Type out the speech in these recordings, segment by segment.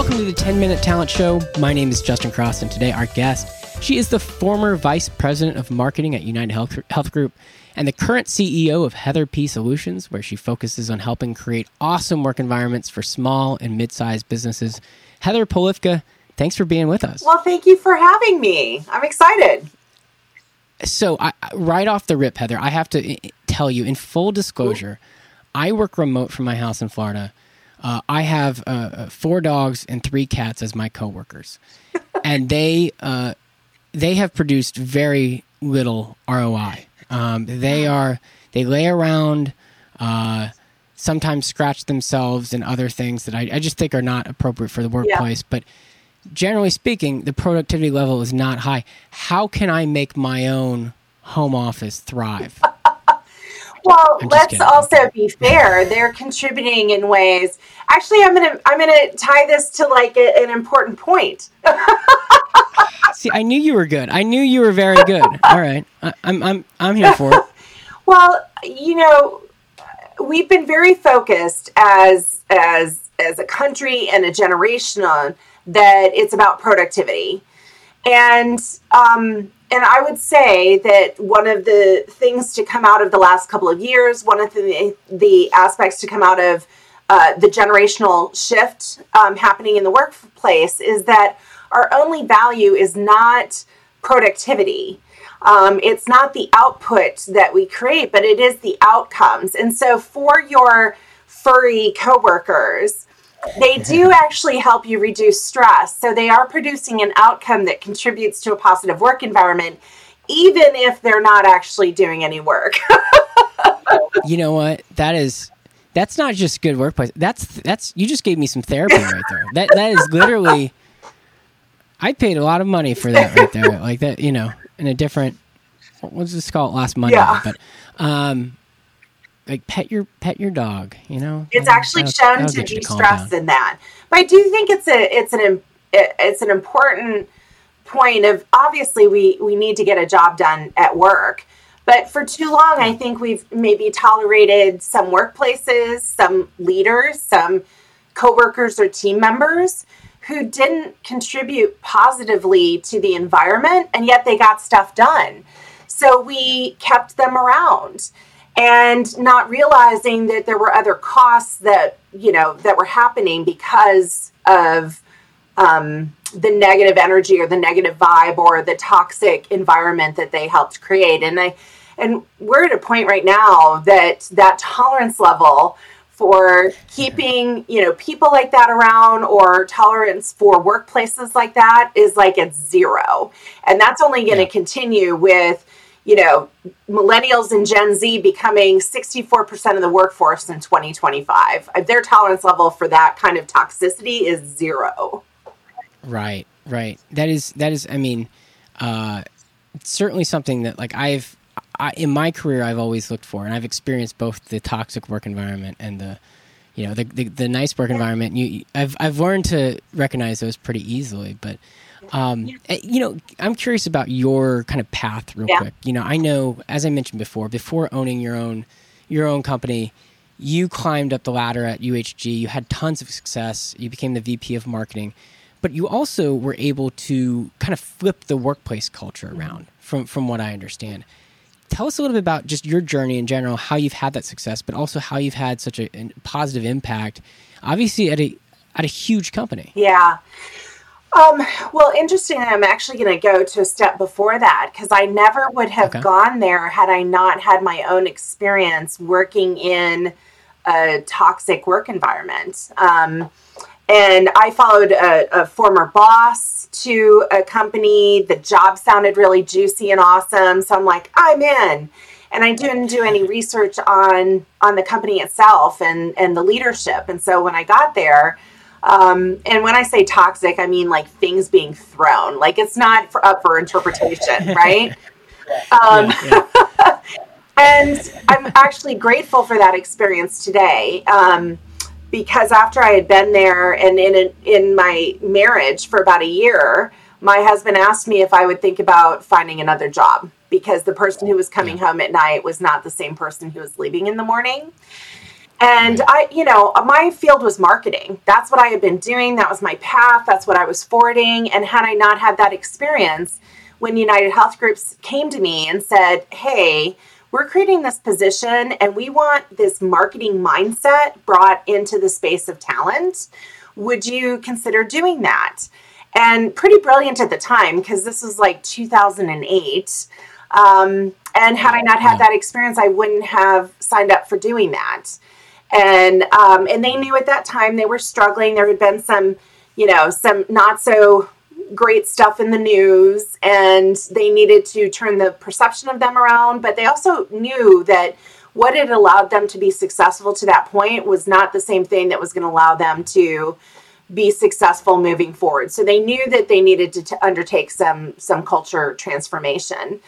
Welcome to the 10 Minute Talent Show. My name is Justin Cross, and today our guest, she is the former Vice President of Marketing at United Health, Health Group and the current CEO of Heather P Solutions, where she focuses on helping create awesome work environments for small and mid-sized businesses. Heather Polivka, thanks for being with us. Well, thank you for having me. I'm excited. So, I, right off the rip, Heather, I have to eh, tell you in full disclosure, I work remote from my house in Florida. Uh, I have uh, uh four dogs and three cats as my coworkers, and they uh, they have produced very little ROI. Um, they are they lay around, uh, sometimes scratch themselves and other things that I, I, just think are not appropriate for the workplace. Yeah. But generally speaking, the productivity level is not high. How can I make my own home office thrive? Well, let's also be fair. They're contributing in ways. Actually, I'm gonna I'm gonna tie this to like a, an important point. See, I knew you were good. I knew you were very good. All right, I, I'm I'm I'm here for it. well, you know, we've been very focused as as as a country and a generation on that it's about productivity. And um, and I would say that one of the things to come out of the last couple of years, one of the the aspects to come out of uh, the generational shift um, happening in the workplace is that our only value is not productivity. Um, it's not the output that we create, but it is the outcomes. And so for your furry coworkers, they do actually help you reduce stress. So they are producing an outcome that contributes to a positive work environment, even if they're not actually doing any work. you know what? That is that's not just good workplace. That's that's you just gave me some therapy right there. That that is literally I paid a lot of money for that right there. like that, you know, in a different what's this called last Monday? Yeah. But um like pet your pet your dog. You know, it's that'll, actually that'll, shown that'll to de-stress in that. But I do think it's a it's an it's an important point of obviously we we need to get a job done at work. But for too long, I think we've maybe tolerated some workplaces, some leaders, some coworkers or team members who didn't contribute positively to the environment, and yet they got stuff done. So we kept them around and not realizing that there were other costs that you know that were happening because of um, the negative energy or the negative vibe or the toxic environment that they helped create and i and we're at a point right now that that tolerance level for keeping you know people like that around or tolerance for workplaces like that is like at zero and that's only going to yeah. continue with you know, millennials and Gen Z becoming 64% of the workforce in 2025. Uh, their tolerance level for that kind of toxicity is zero. Right, right. That is, that is, I mean, uh, certainly something that like I've, I, in my career, I've always looked for, and I've experienced both the toxic work environment and the, you know, the, the, the nice work environment. You, I've, I've learned to recognize those pretty easily, but um, eh, you know, I'm curious about your kind of path, real yeah. quick. You know, I know, as I mentioned before, before owning your own your own company, you climbed up the ladder at UHG. You had tons of success. You became the VP of marketing, but you also were able to kind of flip the workplace culture mm-hmm. around. From from what I understand, tell us a little bit about just your journey in general, how you've had that success, but also how you've had such a, a positive impact. Obviously, at a at a huge company. Yeah. Um, well, interesting. I'm actually going to go to a step before that because I never would have okay. gone there had I not had my own experience working in a toxic work environment. Um, and I followed a, a, former boss to a company. The job sounded really juicy and awesome, so I'm like, I'm in. And I didn't do any research on on the company itself and and the leadership. And so when I got there, um, and when I say toxic, I mean like things being thrown. Like it's not for, up for interpretation, right? Um, yeah, yeah. and I'm actually grateful for that experience today. Um, because after I had been there and in in my marriage for about a year, my husband asked me if I would think about finding another job because the person who was coming home at night was not the same person who was leaving in the morning. And I, you know, my field was marketing. That's what I had been doing. That was my path. That's what I was forwarding. And had I not had that experience, when United Health Groups came to me and said, hey, we're creating this position and we want this marketing mindset brought into the space of talent. Would you consider doing that? And pretty brilliant at the time because this was like 2008. Um, and had I not had that experience, I wouldn't have signed up for doing that. And um, and they knew at that time they were struggling. There had been some, you know, some not so great stuff in the news and they needed to turn the perception of them around, but they also knew that what had allowed them to be successful to that point was not the same thing that was going to allow them to be successful moving forward. So they knew that they needed to t- undertake some some culture transformation.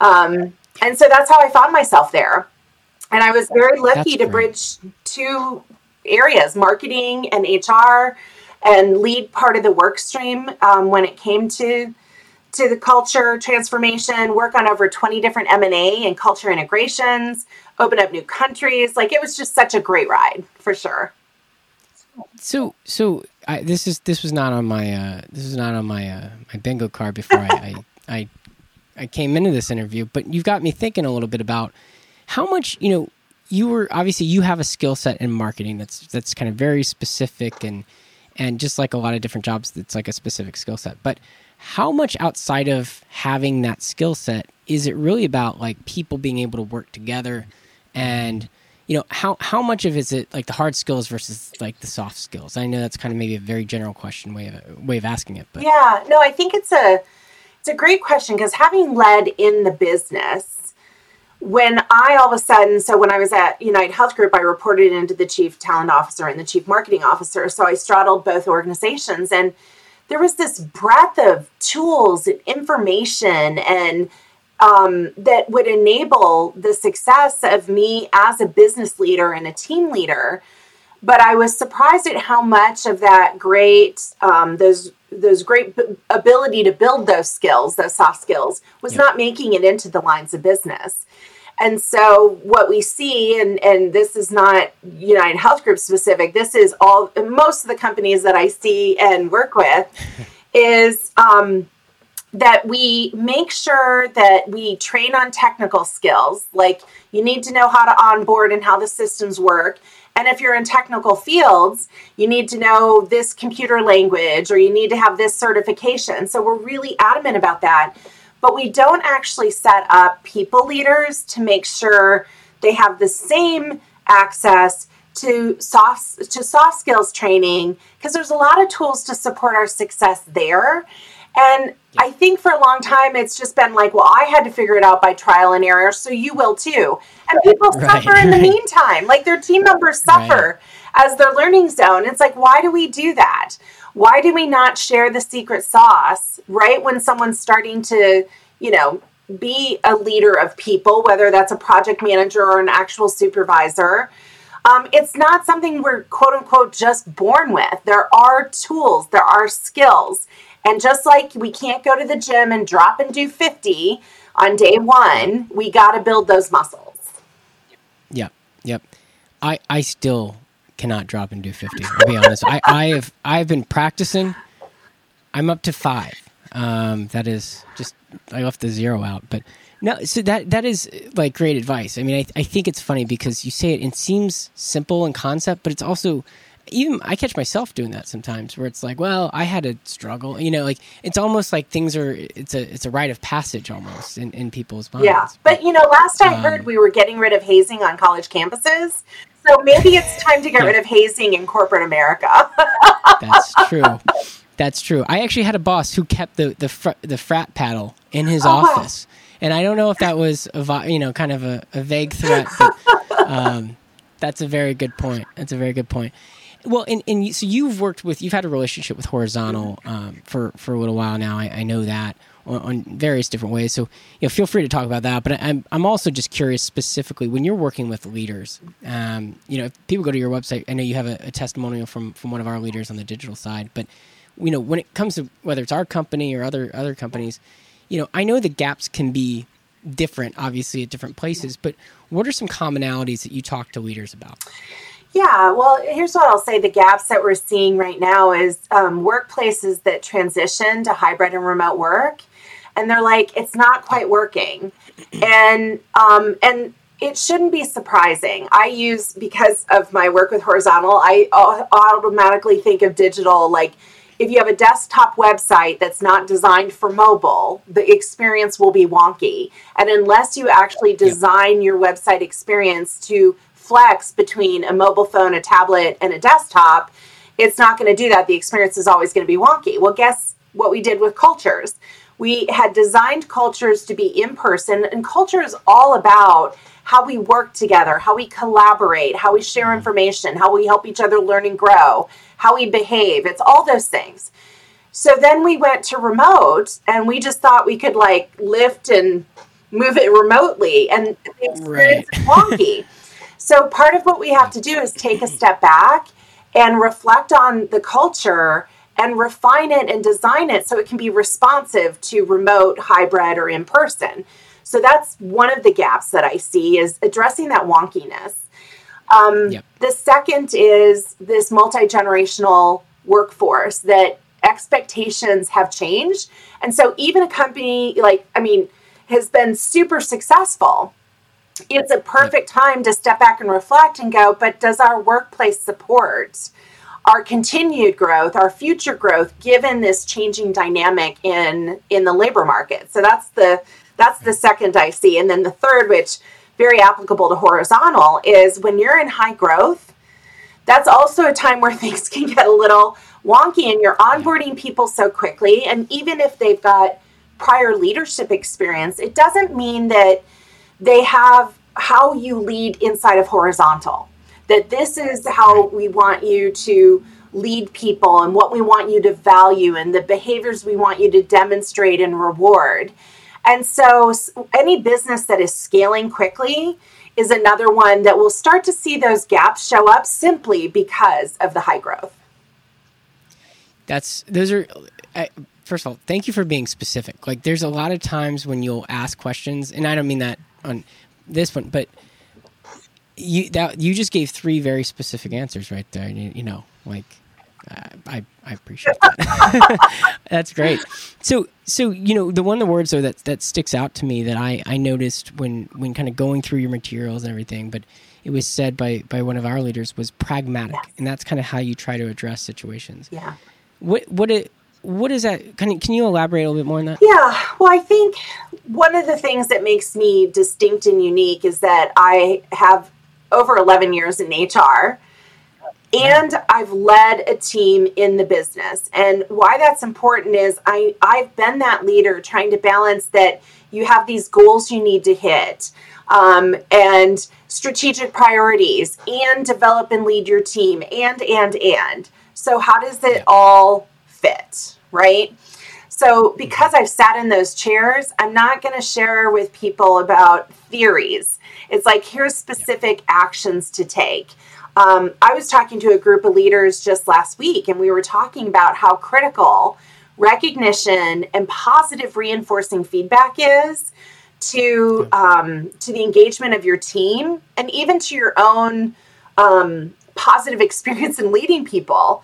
Um, and so that's how I found myself there. And I was very lucky to bridge two areas, marketing and HR and lead part of the work stream um, when it came to to the culture transformation work on over 20 different m&a and culture integrations open up new countries like it was just such a great ride for sure so so I, this is this was not on my uh, this is not on my uh, my bingo card before I, I, I I came into this interview, but you've got me thinking a little bit about how much you know. You were obviously you have a skill set in marketing that's that's kind of very specific and and just like a lot of different jobs it's like a specific skill set. But how much outside of having that skill set is it really about like people being able to work together? And you know how how much of is it like the hard skills versus like the soft skills? I know that's kind of maybe a very general question way of way of asking it but yeah. No i think it's a it's a great question because having led in the business when I all of a sudden, so when I was at United Health Group, I reported into the chief talent officer and the chief marketing officer. So I straddled both organizations, and there was this breadth of tools and information and um, that would enable the success of me as a business leader and a team leader. But I was surprised at how much of that great, um, those those great b- ability to build those skills, those soft skills, was yeah. not making it into the lines of business. And so what we see, and, and this is not United Health Group specific, this is all most of the companies that I see and work with, is um, that we make sure that we train on technical skills. Like you need to know how to onboard and how the systems work. And if you're in technical fields, you need to know this computer language or you need to have this certification. So we're really adamant about that but we don't actually set up people leaders to make sure they have the same access to soft to soft skills training because there's a lot of tools to support our success there and I think for a long time it's just been like, well, I had to figure it out by trial and error, so you will too. And people right, suffer in the meantime. Like their team members suffer right. as their learning zone. It's like, why do we do that? Why do we not share the secret sauce right when someone's starting to, you know, be a leader of people, whether that's a project manager or an actual supervisor? Um, it's not something we're quote unquote just born with. There are tools, there are skills. And just like we can't go to the gym and drop and do 50 on day one, we got to build those muscles. Yep. Yep. I, I still cannot drop and do 50. I'll be honest. I, I have I've been practicing. I'm up to five. Um, that is just I left the zero out, but no. So that that is like great advice. I mean, I, I think it's funny because you say it. It seems simple in concept, but it's also even I catch myself doing that sometimes, where it's like, well, I had a struggle. You know, like it's almost like things are. It's a it's a rite of passage almost in, in people's minds. Yeah, but you know, last I um, heard, we were getting rid of hazing on college campuses. So maybe it's time to get rid of hazing in corporate America. That's true. That's true. I actually had a boss who kept the the, fr- the frat paddle in his oh, office, wow. and I don't know if that was a you know kind of a, a vague threat. But, um, that's a very good point. That's a very good point. Well, and, and so you've worked with, you've had a relationship with Horizontal um, for for a little while now. I, I know that on, on, various different ways. So, you know, feel free to talk about that. But I'm I'm also just curious specifically when you're working with leaders. Um, you know, if people go to your website, I know you have a, a testimonial from from one of our leaders on the digital side. But you know, when it comes to whether it's our company or other other companies, you know, I know the gaps can be different, obviously, at different places. But what are some commonalities that you talk to leaders about? Yeah, well, here's what I'll say the gaps that we're seeing right now is um, workplaces that transition to hybrid and remote work. And they're like, it's not quite working. And, um, and, it shouldn't be surprising. I use because of my work with horizontal, I automatically think of digital like if you have a desktop website that's not designed for mobile, the experience will be wonky. And unless you actually design your website experience to flex between a mobile phone, a tablet, and a desktop, it's not going to do that. The experience is always going to be wonky. Well, guess what we did with cultures? We had designed cultures to be in person, and culture is all about how we work together, how we collaborate, how we share mm-hmm. information, how we help each other learn and grow, how we behave. It's all those things. So then we went to remote and we just thought we could like lift and move it remotely and the experience right. is wonky. So part of what we have to do is take a step back and reflect on the culture and refine it and design it so it can be responsive to remote, hybrid, or in person. So that's one of the gaps that I see is addressing that wonkiness. Um, yep. The second is this multi generational workforce that expectations have changed. And so even a company like, I mean, has been super successful it's a perfect time to step back and reflect and go, but does our workplace support our continued growth, our future growth, given this changing dynamic in in the labor market? So that's the that's the second I see, and then the third, which very applicable to horizontal, is when you're in high growth. That's also a time where things can get a little wonky, and you're onboarding people so quickly. And even if they've got prior leadership experience, it doesn't mean that they have how you lead inside of horizontal. That this is how we want you to lead people and what we want you to value and the behaviors we want you to demonstrate and reward. And so, any business that is scaling quickly is another one that will start to see those gaps show up simply because of the high growth. That's those are. I, first of all, thank you for being specific. Like, there's a lot of times when you'll ask questions, and I don't mean that on this one, but you that you just gave three very specific answers right there. You, you know, like uh, I I appreciate that. That's great. So so you know the one of the words though that that sticks out to me that I I noticed when when kind of going through your materials and everything, but it was said by by one of our leaders was pragmatic, yes. and that's kind of how you try to address situations. Yeah. What what it what is that? Can you, can you elaborate a little bit more on that? Yeah. Well, I think one of the things that makes me distinct and unique is that I have over 11 years in HR and I've led a team in the business. And why that's important is I, I've been that leader trying to balance that you have these goals you need to hit um, and strategic priorities and develop and lead your team and, and, and. So, how does it all fit, right? So, because I've sat in those chairs, I'm not going to share with people about theories. It's like, here's specific actions to take. Um, I was talking to a group of leaders just last week, and we were talking about how critical recognition and positive reinforcing feedback is to um, to the engagement of your team and even to your own um, positive experience in leading people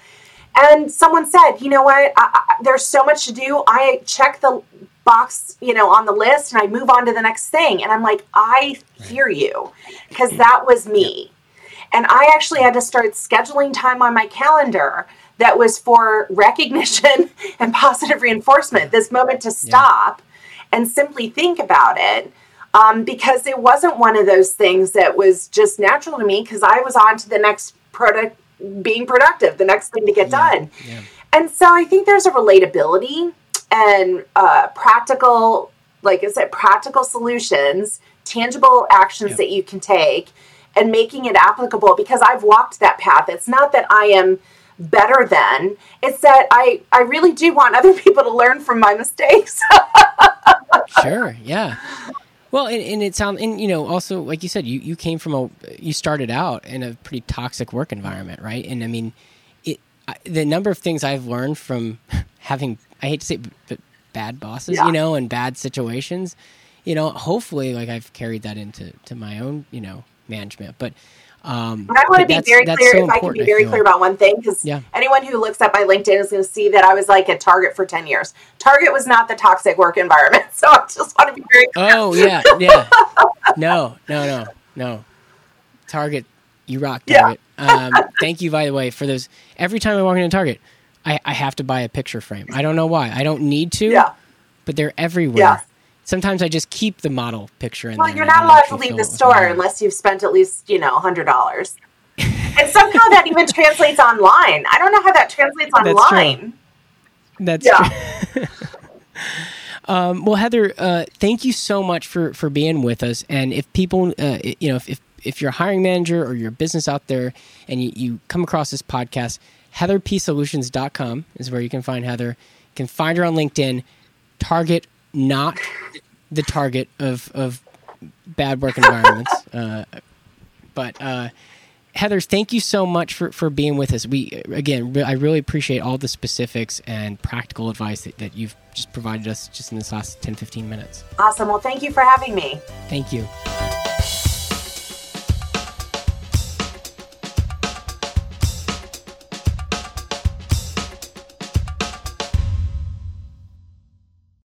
and someone said, you know what? I, I, there's so much to do. I check the box, you know, on the list and I move on to the next thing. And I'm like, I hear you because that was me. And I actually had to start scheduling time on my calendar that was for recognition and positive reinforcement, this moment to stop yeah. and simply think about it. Um, because it wasn't one of those things that was just natural to me because I was on to the next product being productive, the next thing to get yeah, done. Yeah. And so I think there's a relatability and uh, practical, like I said, practical solutions, tangible actions that you can take, and making it applicable because I've walked that path. It's not that I am better than, it's that I, I really do want other people to learn from my mistakes. sure, yeah. Well, and, and it sounds, um, and you know, also like you said, you, you came from a, you started out in a pretty toxic work environment, right? And I mean, it, I, the number of things I've learned from having, I hate to say, but bad bosses, yeah. you know, and bad situations, you know, hopefully, like I've carried that into to my own, you know, management. But Um, I want to be very clear. So if I can be very clear about one thing, because yeah. anyone who looks at my LinkedIn is going to see that I was like at Target for ten years. Target was not the toxic work environment, so I just want to be very. Clear. Oh yeah, yeah. no, no, no, no. Target, you rock, Target. Yeah. um, thank you, by the way, for those. Every time I walk into Target, I, I have to buy a picture frame. I don't know why. I don't need to. Yeah. But they're everywhere. Yeah sometimes I just keep the model picture in well, there. Well, you're not allowed to leave the store unless you've spent at least, you know, hundred dollars. and somehow that even translates online. I don't know how that translates online. That's true. That's yeah. um, well, Heather, uh, thank you so much for for being with us. And if people, uh, you know, if, if if you're a hiring manager or you're a business out there and you, you come across this podcast, heatherpsolutions.com is where you can find Heather. You can find her on LinkedIn. Target not the target of of bad work environments. uh, but uh, Heather, thank you so much for, for being with us. We again, I really appreciate all the specifics and practical advice that, that you've just provided us just in this last 10, 15 minutes. Awesome. Well, thank you for having me. Thank you.